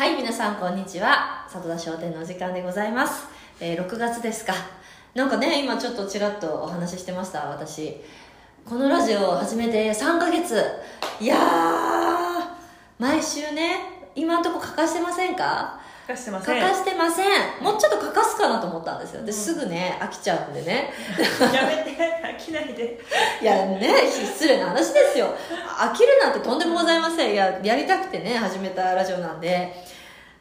はい、皆さんこんにちは。里田商店のお時間でございます。えー6月ですか。なんかね、今ちょっとちらっとお話ししてました、私。このラジオを始めて3ヶ月。いやー、毎週ね、今んとこ欠かしてませんか？かしてません欠かしてません。もうちょっと欠かすかなと思ったんですよ。で、すぐね、飽きちゃうんでね。やめて飽きないで いやね、失礼な話ですよ。飽きるなんてとんでもございません。いや、やりたくてね、始めたラジオなんで。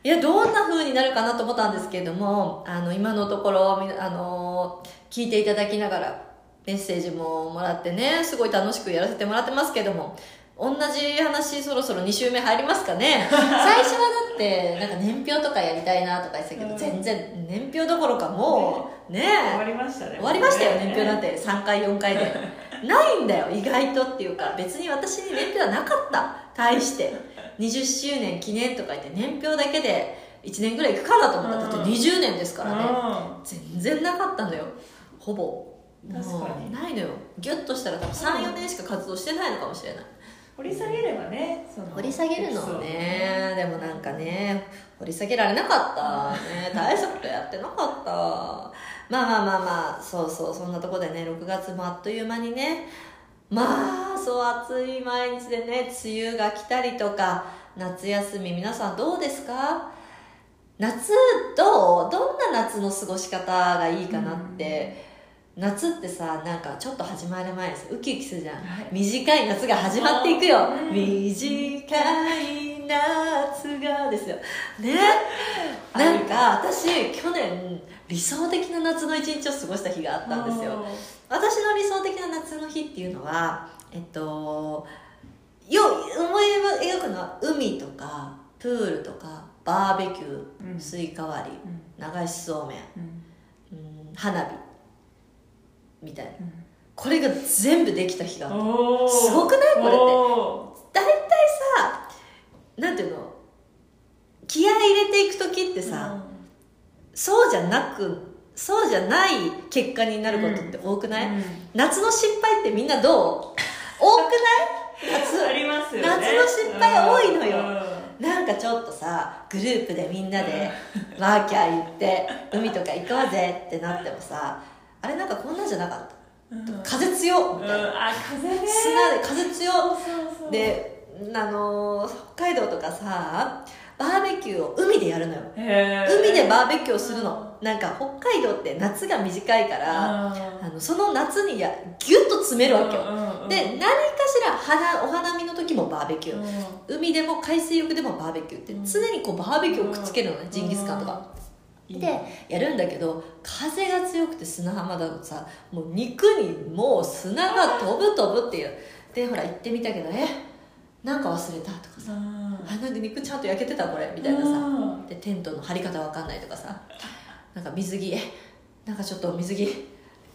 いや、どんな風になるかなと思ったんですけれども、あの、今のところ、あの、聞いていただきながら、メッセージももらってね、すごい楽しくやらせてもらってますけども、同じ話そろそろ2週目入りますかね？最初はだってなんか年表とかやりたいなとか言ってたけど、うん。全然年表どころかもうね終わりましたね。終わりましたよ、年表なんて。3回4回で。ないんだよ意外とっていうか別に私に年表はなかった。対して。20周年記念とか言って年表だけで1年ぐらいいくかなと思った。らだってうん20年ですからね。う全然なかったのよ。ほぼ。確かに。ないのよ。ギュッとしたら多分34年しか活動してないのかもしれない掘り下げればね掘り下げるのはねでもなんかね掘り下げられなかった。ね 大したことやってなかった。まあまあまあまあそうそうそんなとこでね6月もあっという間にねまあそう暑い毎日でね梅雨が来たりとか夏休み皆さんどうですか？夏どう？どんな夏の過ごし方がいいかなって、夏ってさなんかちょっと始まる前です。ウキウキするじゃん、はい。短い夏が始まっていくよ、うん短い夏がですよ。ね。なんか私去年理想的な夏の一日を過ごした日があったんですよ。私の理想的な夏の日っていうのはえっとよ思い描くのは海とかプールとかバーベキュー、うん。スイカ割りうん。流しそうめん、うん。うん花火みたいな。うん。これが全部できた日があったすごくない？これって。お大体さなんていうの？気合い入れていく時ってーさ、そうじゃなくそうじゃない結果になることって多くない、うん。夏の失敗ってみんなどう？多くない？夏。ありますよね。夏の失敗多いのよ。うん。なんかちょっとさグループでみんなでワーキャー言って海とか行こうぜってなってもさあれなんかこんなんじゃなかった。うん。風強っみたいな、うん。あ風ね。砂で風強であのー北海道とかさバーベキューを海でやるのよ。海でバーベキューをするの。なんか北海道って夏が短いからああのその夏にやギュッと詰めるわけよ。よで何かしら花お花見の時もバーベキュー。海でも海水浴でもバーベキューってうん。常にこうバーベキューをくっつけるのねジンギスカンとかでやるんだけど風が強くて砂浜だとさもう肉にもう砂が飛ぶ飛ぶっていう。でほら行ってみたけどえなんか忘れたとかさ。あなんで肉ちゃんと焼けてたこれ？みたいなさ。でテントの張り方わかんないとかさ。なんか水着えなんかちょっと水着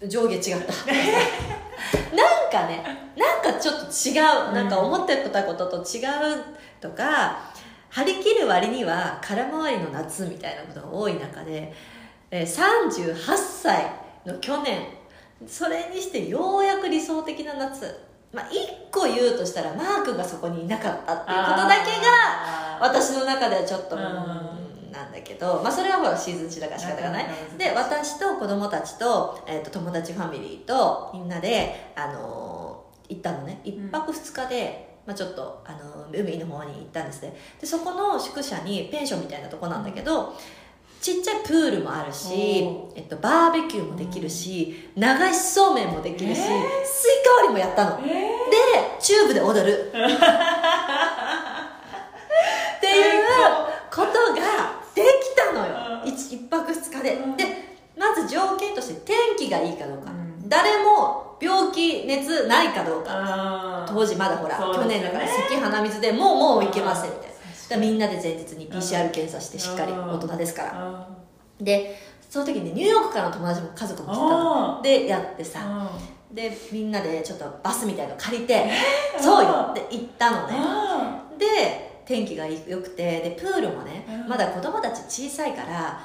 上下違った なんかねなんかちょっと違うなんか思ってたことと違うとか張り切る割には空回りの夏みたいなことが多い中で、えー38歳の去年それにしてようやく理想的な夏。まあ1個言うとしたらマー君がそこにいなかったっていうことだけが私の中ではちょっと、なんだけど、まあ、それはほらシーズン中だから仕方がない。うん。で私と子供たちと,、えー、と友達ファミリーとみんなで、あのー行ったのね。1泊2日で、まあ、ちょっと、あのー海の方に行ったんですね。でそこの宿舎にペンションみたいなとこなんだけど、ちっちゃいプールもあるしお、えっと、バーベキューもできるし、流しそうめんもできるし、えー。スイカ割りもやったの。でえチューブで踊る。っていうことができたのよ。うん。一一泊二日で。うん。でまず条件として天気がいいかどうか、うん。誰も病気熱ないかどうか。当時まだほら、そう去年だから咳鼻水でもうもういけませんみたいなみんなで前日に PCR 検査してしっかりうん大人ですから。あでその時にニューヨークからの友達も家族も来てたの。あでやってさ。あでみんなでちょっとバスみたいの借りてそうよ。で行ったのね。あで天気が良くてでプールもねうん。まだ子供たち小さいから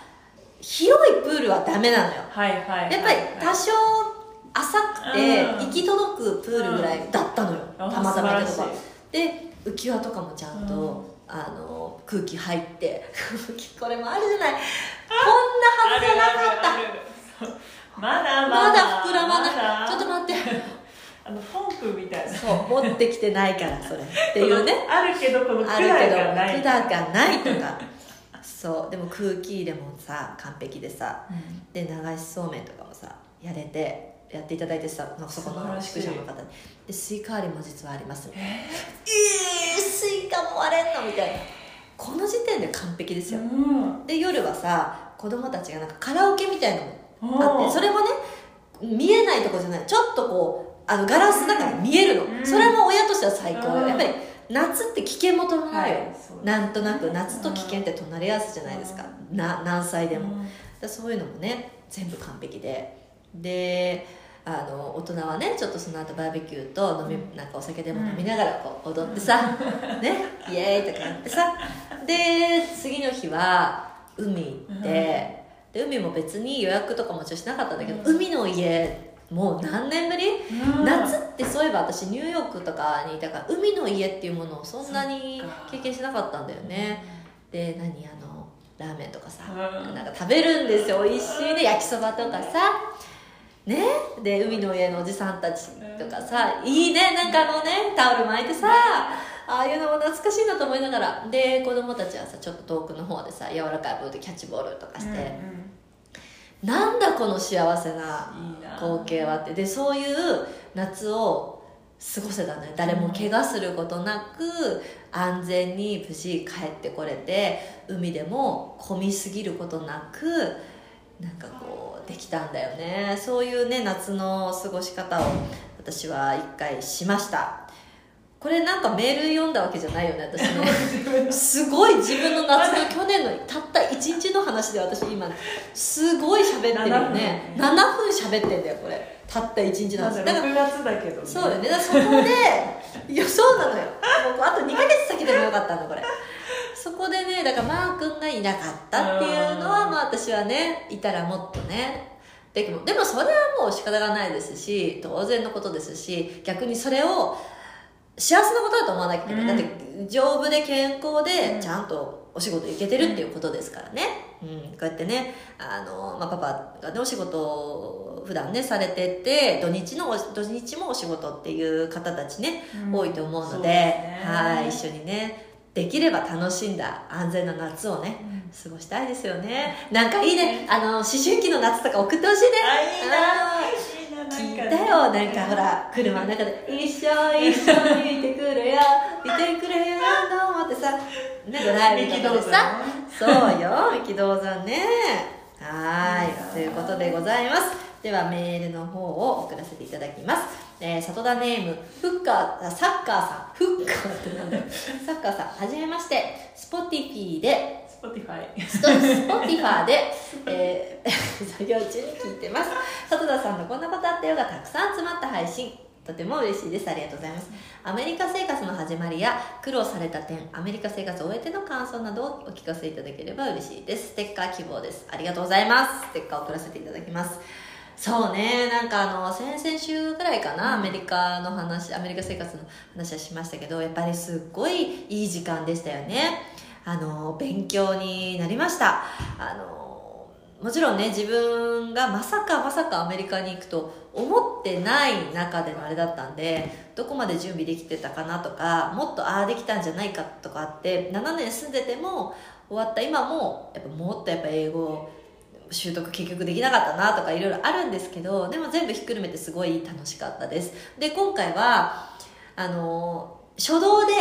広いプールはダメなのよ。はいはいはいやっぱり多少浅くてうん。行き届くプールぐらいだったのようん。たまたま行ったとこ。あ素晴らしで浮き輪とかもちゃんと、うん。あの空気入って 空気これもあるじゃない。こんなはずじゃなかった。まだままだだ膨らまない、まだ。ちょっと待って。あのポンプみたいな。そう持ってきてないからそれ。っていうね。あるけどこの管あるけどがない管がないとか。そうでも空気入れもさ完璧でさうん。で流しそうめんとかもさやれてやっていただいてさそこの宿舎の方に。でスイカ割りも実はあります。ええー、スイカも割れんの？みたいな。この時点で完璧ですよ、うん。で夜はさ子供たちがなんかカラオケみたいなのもあってそれもね見えないとこじゃない。ちょっとこうあのガラスだから見えるの、うん。それも親としては最高よ、うん。やっぱり夏って危険も伴うよ、はい。なんとなく夏と危険って隣り合わせじゃないですか、な何歳でも、そういうのもね全部完璧でであの大人はねちょっとその後バーベキューと飲みなんかお酒でも飲みながらこう踊ってさ、ねイエーイとかやってさ。で次の日は海行って、で海も別に予約とかもちろんしなかったんだけど、うん。海の家もう何年ぶり、うん。夏ってそういえば私ニューヨークとかにいたから海の家っていうものをそんなに経験しなかったんだよね、で何あのラーメンとかさ、うん。なんか食べるんですよ。美味しいね。焼きそばとかさね。で海の家のおじさんたちとかさいいね。なんかあのねタオル巻いてさああいうのも懐かしいなと思いながら。で子供たちはさちょっと遠くの方でさ柔らかいボールでキャッチボールとかして、うんうんなんだこの幸せな光景はって。でそういう夏を過ごせたね。誰も怪我することなく安全に無事帰ってこれて海でも混みすぎることなくなんかこうできたんだよね。そういうね夏の過ごし方を私は一回しました。これなんかメール読んだわけじゃないよね私ね。すごい自分の夏の去年のたった1日の話で私今すごい喋ってるよね。7 7分喋ってんだよこれ。たった1日の話。だから6月だけどね。そうよね。だからそこでいやそうなのよ。もうあと2ヶ月先でもよかったのこれそこでねだからマー君がいなかったっていうのはうん。まあ私はねいたらもっとね。でもでもそれはもう仕方がないですし当然のことですし逆にそれを幸せなことだと思わなきゃいけない、うん。だって丈夫で健康うん。でちゃんとお仕事行けてるっていうことですからね、うん、こうやってねあの、まあ、パパがねお仕事を普段ねされてて土日のお土日もお仕事っていう方たちね、うん。多いと思うのでね。はい一緒にねできれば楽しんだ安全な夏をねうん。過ごしたいですよね。なんかいいね。あの思春期の夏とか送ってほしいね。あいいな。聞いたよ。なんかほら車の中で「一生一緒にいてくれよ。いてくれよどうも」ってさ。ねドライブとかでさ。そうよ三木道山ね。はい。ということでございます。ではメールの方を送らせていただきます、えー、ラジオネームフッカーあサッカーさん。フッカーってなんだよ。サッカーさん。はじめまして。 Spotify で。スト Spotify で、えー作業中に聞いてます。里田さんのこんなことあったよがたくさん詰まった配信。とても嬉しいです。ありがとうございます。アメリカ生活の始まりや苦労された点アメリカ生活を終えての感想などをお聞かせいただければ嬉しいです。ステッカー希望です。ありがとうございます。ステッカーを送らせていただきますそうねなんかあの先々週ぐらいかなアメリカの話アメリカ生活の話はしましたけどやっぱりすっごいいい時間でしたよね。あの勉強になりました。あのもちろんね自分がまさかまさかアメリカに行くと思ってない中でのあれだったんでどこまで準備できてたかなとかもっとああできたんじゃないかとかあって7年住んでても終わった今もやっぱもっとやっぱ英語習得結局できなかったなとかいろいろあるんですけどでも全部ひっくるめてすごい楽しかったです。で今回はあの初動で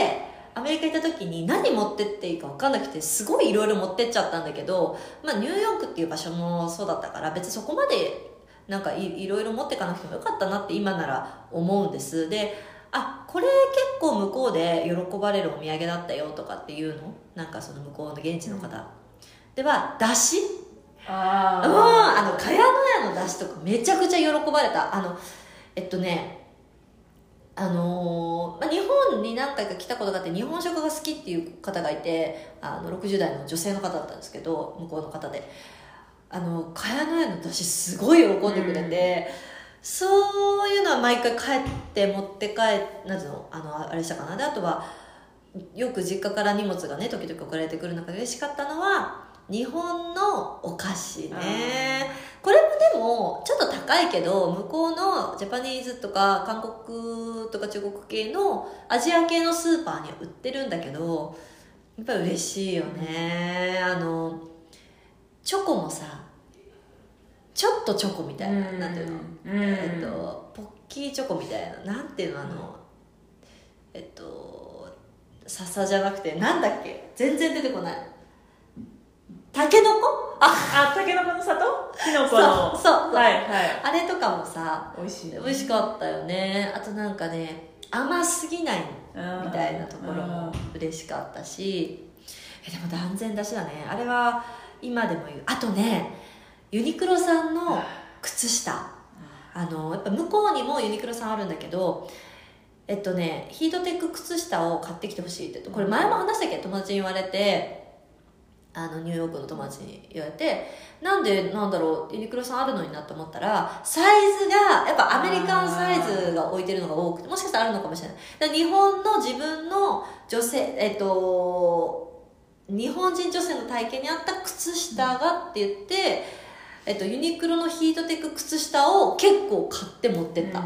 アメリカ行った時に何持ってっていいか分かんなくてすごいいろいろ持ってっちゃったんだけど、まあ、ニューヨークっていう場所もそうだったから別にそこまでなんかいいろいろ持っていかなくてもよかったなって今なら思うんです。であこれ結構向こうで喜ばれるお土産だったよとかっていうの？なんかその向こうの現地の方、ではだしあうん、あの茅野屋のだしとかめちゃくちゃ喜ばれた。あのえっとねあのーまあ、日本に何回か来たことがあって日本食が好きっていう方がいてあの60代の女性の方だったんですけど向こうの方で。あの茅野屋のだしすごい喜んでくれて、そういうのは毎回帰って持って帰なんていうのあのあれしたかな。であとはよく実家から荷物がね時々送られてくる中で嬉しかったのは日本のお菓子ね。これもでもちょっと高いけど向こうのジャパニーズとか韓国とか中国系のアジア系のスーパーには売ってるんだけどやっぱり嬉しいよね。あのチョコもさちょっとチョコみたいな、なんていうの、うん。えっとポッキーチョコみたいななんていうの？あの、えっと笹じゃなくてなんだっけ？全然出てこないたけのこああたけのこの里？きのこそうの。そうそう。はいはい。あれとかもさ美味しい美味しかったよね。あとなんかね甘すぎないみたいなところも嬉しかったし。えでも断然だしだね。あれは今でも言う。あとねユニクロさんの靴下。あのやっぱ向こうにもユニクロさんあるんだけどえっとねヒートテック靴下を買ってきてほしいってこれ前も話したっけ？友達に言われてあのニューヨークの友達に言われてなんでなんだろうユニクロさんあるのになと思ったらサイズがやっぱアメリカンサイズが置いてるのが多くてもしかしたらあるのかもしれない。日本の自分の女性えっと日本人女性の体型に合った靴下がって言って、えっと、ユニクロのヒートテック靴下を結構買って持ってった、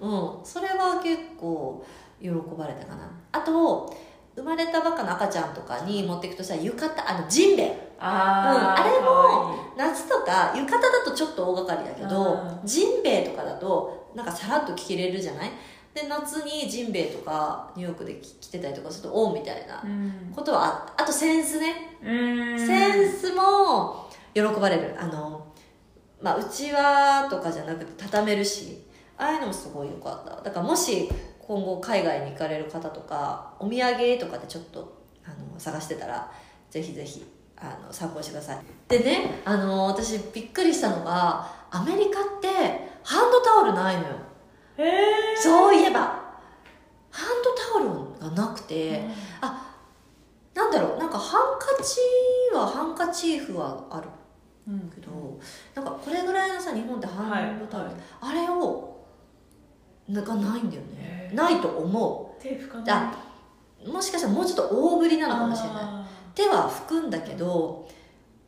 うん。うん、それは結構喜ばれたかな。あと生まれたばっかの赤ちゃんとかに持っていくとしたら浴衣あのジンベエ。あーうんあれも夏とか浴衣だとちょっと大掛かりだけどうジンベエとかだとなんかさらっと着れるじゃない？で夏にジンベエとかニューヨークで着着てたりとかするとおうみたいなうん。ことはああとセンスね。うん。センスも喜ばれる。あのまあうちわとかじゃなくて畳めるし。ああいうのもすごい良かった。だからもし今後海外に行かれる方とかお土産とかでちょっとあの探してたらぜひぜひあの参考にしてください。でねあの私びっくりしたのがアメリカってハンドタオルないのよ。へえそういえばハンドタオルがなくて、なんだろうなんかハンカチはハンカチーフはあるうん。けどなんかこれぐらいのさ日本ってハンドタオル、はい。あれをなんかないんだよねないと思手拭かない。あうもしかしたらもうちょっと大ぶりなのかもしれない。あ手は拭くんだけど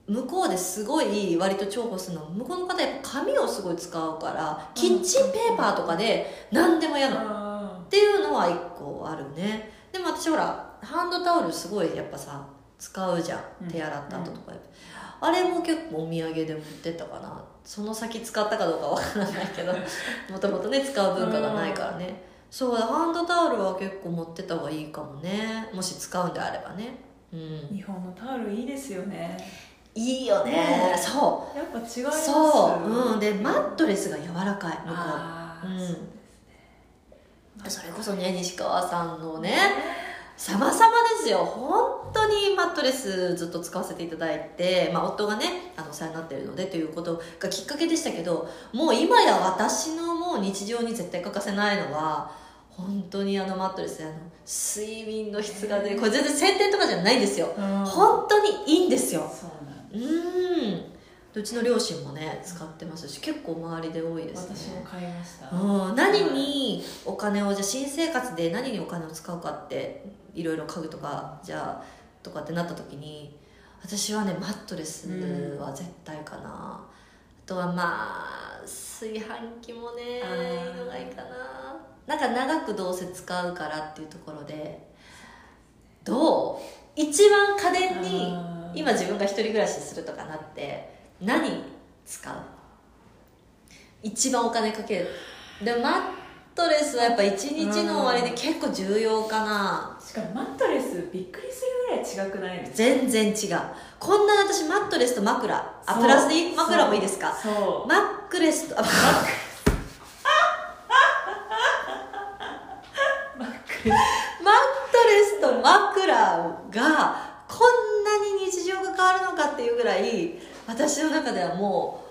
向こうですごい割と重宝するの向こうの方やっぱ紙をすごい使うからキッチンペーパーとかで何でもやるの。あっていうのは一個あるね。でも私ほらハンドタオルすごいやっぱさ使うじゃうん。ん手洗った後とか、あれも結構お土産で持ってったかな。その先使ったかどうかわからないけど。もともとね使う文化がないからねそうだハンドタオルは結構持ってった方がいいかもね。もし使うんであればね。うん。ー日本のタオルいいですよね。いいよね。ね。そう。やっぱ違います。そう。うん。でマットレスが柔らかい向こう。んあーそうですね。うそれこそね西川さんのね。様々ですよ。本当にマットレスずっと使わせていただいて、まあ、夫がねあのお世話になってるのでということがきっかけでしたけどもう今や私のもう日常に絶対欠かせないのは本当にあのマットレスあの睡眠の質がねこれ全然宣伝とかじゃないんですよ。うん。本当にいいんですよ。そうなんうちの両親もね使ってますし結構周りで多いですね。私も買いました。うん、何にお金をじゃあ新生活で何にお金を使うかっていろいろ家具とかじゃあとかってなった時に私はねマットレスは絶対かな、あとはまあ炊飯器もねいのがいいかななんか長くどうせ使うからっていうところでどう？一番家電に今自分が一人暮らしするとかなって何使う？一番お金かける。でもマットレスはやっぱ一日の終わりで結構重要かな。しかもマットレスびっくりするぐらい違くない全然違う。こんな私マットレスと枕あプラスでいい枕もいいですか？そう。マックレスとあマッマットレスと枕がこんなに日常が変わるのかっていうぐらい私の中ではも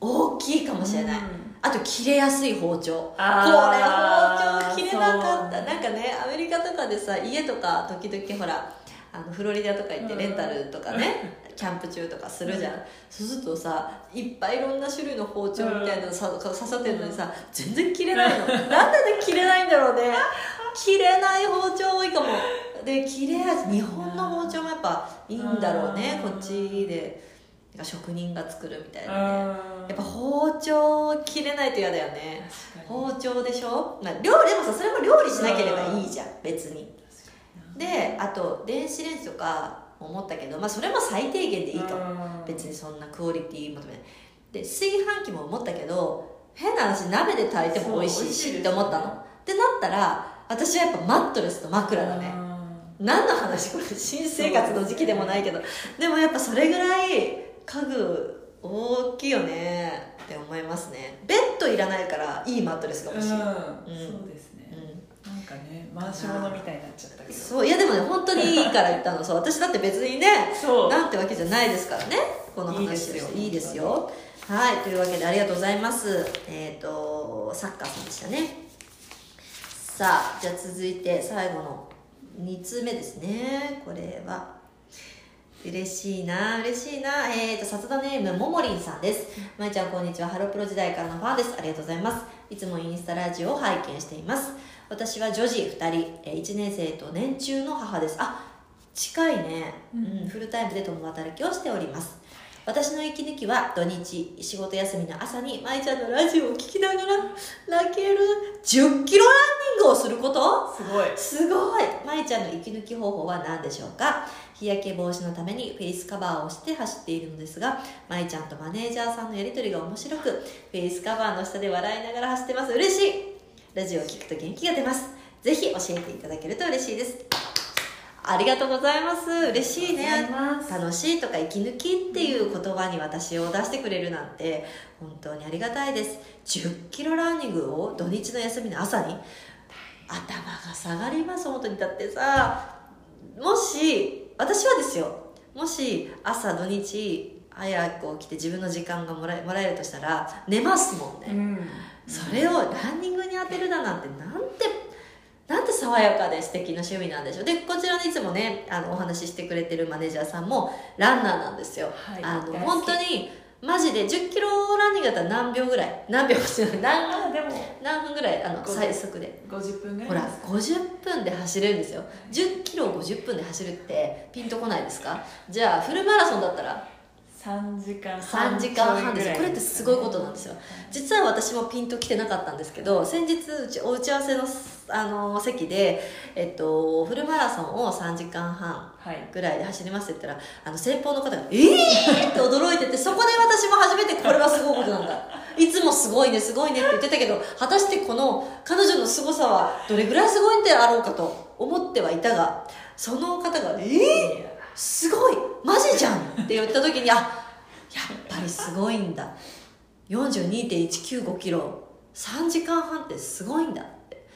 う大きいかもしれない、うん。あと切れやすい包丁。これ包丁切れなかった。なんかねアメリカとかでさ家とか時々ほらあのフロリダとか行ってうん。レンタルとかね、キャンプ中とかするじゃん、そうするとさいっぱいいろんな種類の包丁みたいなのさ刺さってるのにさ全然切れないの。なんでね切れないんだろうね切れない包丁多いかも。で切れ味日本の包丁もやっぱいいんだろうね。うん。こっちで。なんか職人が作るみたいなね。ややっぱ包丁切れないと嫌だよね。包丁でしょ、まあ、料理でもさそれも料理しなければいいじゃん。別に。であと電子レンジとか思ったけど、まあ、それも最低限でいいかも別にそんなクオリティ求めない。で炊飯器も思ったけど変な話鍋で炊いても美味しいしって思ったの。ってなったら私はやっぱマットレスと枕だね。何の話これ新生活の時期でもないけど。でもやっぱそれぐらい家具大きいよね。って思いますね。ベッドいらないからいいマットレスが欲しい、うん。そうですね。うん。なんかね回し物みたいになっちゃったけど。そういやでもね本当にいいから言ったの。そう。私だって別にねそう。なんてわけじゃないですからね。この話いいですよ。いいですよ。はい。というわけでありがとうございます。えっ、とサッカーさんでしたねさあじゃあ続いて最後の2通目ですね。これは。嬉しいな嬉しいな。えーと札田ネームももりんさんです。まいちゃんこんにちは。ハロプロ時代からのファンです。ありがとうございます。いつもインスタラジオを拝見しています。私は女児2人。えー1年生と年中の母です。あ近いね、ううんん、フルタイムで共働きをしております。私の息抜きは土日仕事休みの朝に舞ちゃんのラジオを聞きながら泣ける。10キロランニングをすること？すごい。すごい。舞ちゃんの息抜き方法は何でしょうか？日焼け防止のためにフェイスカバーをして走っているのですが舞ちゃんとマネージャーさんのやり取りが面白くフェイスカバーの下で笑いながら走ってます。嬉しい。ラジオを聞くと元気が出ます。ぜひ教えていただけると嬉しいです。ありがとうございます。嬉しいね。楽しいとか息抜きっていう言葉に私を出してくれるなんて本当にありがたいです。10キロランニングを土日の休みの朝に頭が下がります本当に。だってさもし私はですよ。もし朝土日早く起きて自分の時間がもらえもらえるとしたら寝ますもんね、ん。それをランニングに当てるだなんてなんてなんて爽やかで素敵な趣味なんでしょう。でこちらにいつもねあのお話ししてくれてるマネージャーさんもランナーなんですよ、はいあの本当にマジで1 0キロランニングだったら何秒ぐらい？何秒？じゃない何あでも。何分ぐらい？あの50最速で。50分ぐらい。ほらですか50分で走れるんですよ。1 0キロを50分で走るってピンとこないですか？じゃあフルマラソンだったら？3時間3時間半です。これってすごいことなんですよ。実は私もピンときてなかったんですけど先日うちお打ち合わせのあの席で、えっと、フルマラソンを3時間半はい。ぐらいで走りますって言ったらあの先方の方が「えー!」って驚いててそこで私も初めてこれはすごいことなんだ。いつもすごいねすごいねって言ってたけど果たしてこの彼女の凄さはどれぐらいすごいんであろうかと思ってはいたがその方が「えー!」すごいマジじゃんって言った時にあやっぱりすごいんだ。42.195キロ。3時間半ってすごいんだって。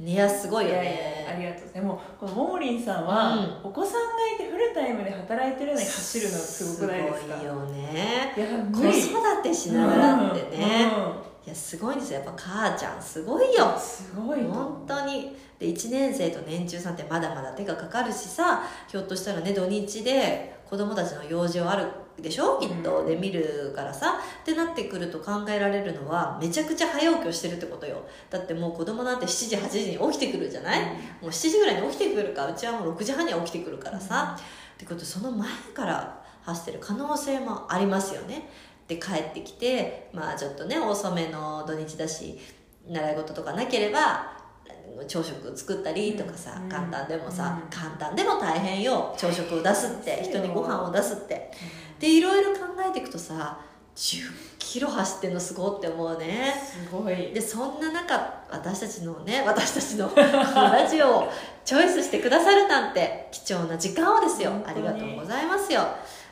いやすごいよいやいやあねりがとう。でもこのももりんさんは、うお子さんがいてフルタイムで働いてるのに走るのすごくないですか？すごいよね。子育てしながらってね、うんいやすごいんですよ。やっぱ母ちゃんすごいよ。すごい本当に。で1年生と年中さんってまだまだ手がかかるしさひょっとしたらね土日で子供たちの用事はあるでしょ？きっと、うん。で見るからさ。ってなってくると考えられるのはめちゃくちゃ早起きをしてるってことよ。だってもう子供なんて7時8時に起きてくるじゃない、もう7時ぐらいに起きてくるかうちはもう6時半には起きてくるからさ、ってことでその前から走ってる可能性もありますよねで帰ってきてまあちょっとね遅めの土日だし習い事とかなければ朝食作ったりとかさ、うん。簡単でもさ、うん。簡単でも大変よ。朝食を出すって人にご飯を出すって。でいろいろ考えていくとさ10キロ走ってんのすごいって思うね。すごい。でそんな中私たちのね私たちの ラジオをチョイスしてくださるなんて貴重な時間をですよ。ありがとうございますよ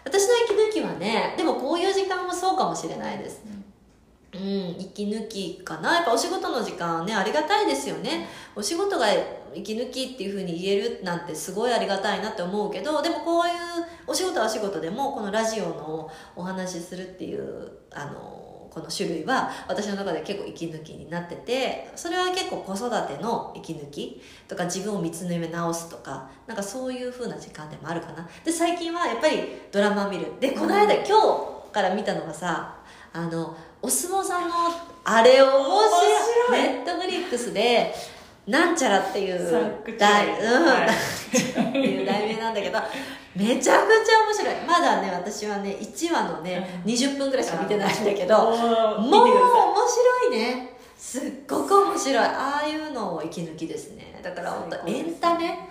私の息抜きはねでもこういう時間もそうかもしれないです。うん。息抜きかな。やっぱお仕事の時間はねありがたいですよね。お仕事が息抜きっていう風に言えるなんてすごいありがたいなって思うけどでもこういうお仕事はお仕事でもこのラジオのお話しするっていうあのこの種類は私の中で結構息抜きになっててそれは結構子育ての息抜きとか自分を見つめ直すとかなんかそういう風な時間でもあるかな。で最近はやっぱりドラマ見る。でこの間、今日から見たのがさあのお相撲さんのあれ面白い面白い。ネットフリックスでなんちゃらっていう題。リうん、はい。っていう題名なんだけどめちゃくちゃ面白い。まだね私はね1話のね、うん。20分ぐらいしか見てないんだけどもう面白いね。すっごく面白い。ああいうのを息抜きですね。だから本当エンタメ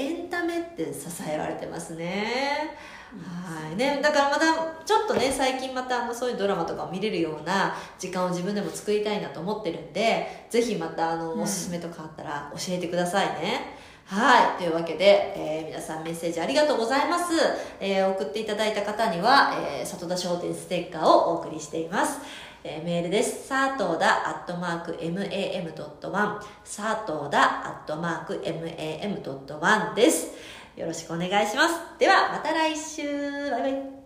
エンタメって支えられてますねはいねだからまたちょっとね最近またあのそういうドラマとかを見れるような時間を自分でも作りたいなと思ってるんでぜひまたあのうんおすすめとかあったら教えてくださいね、はい。というわけで、えー皆さんメッセージありがとうございます。えー送っていただいた方には、えー里田商店ステッカーをお送りしています。えーメールです。さとだアットマーク mam.1 さとうだアットマーク mam.1 です。よろしくお願いします。では、また来週バイバイ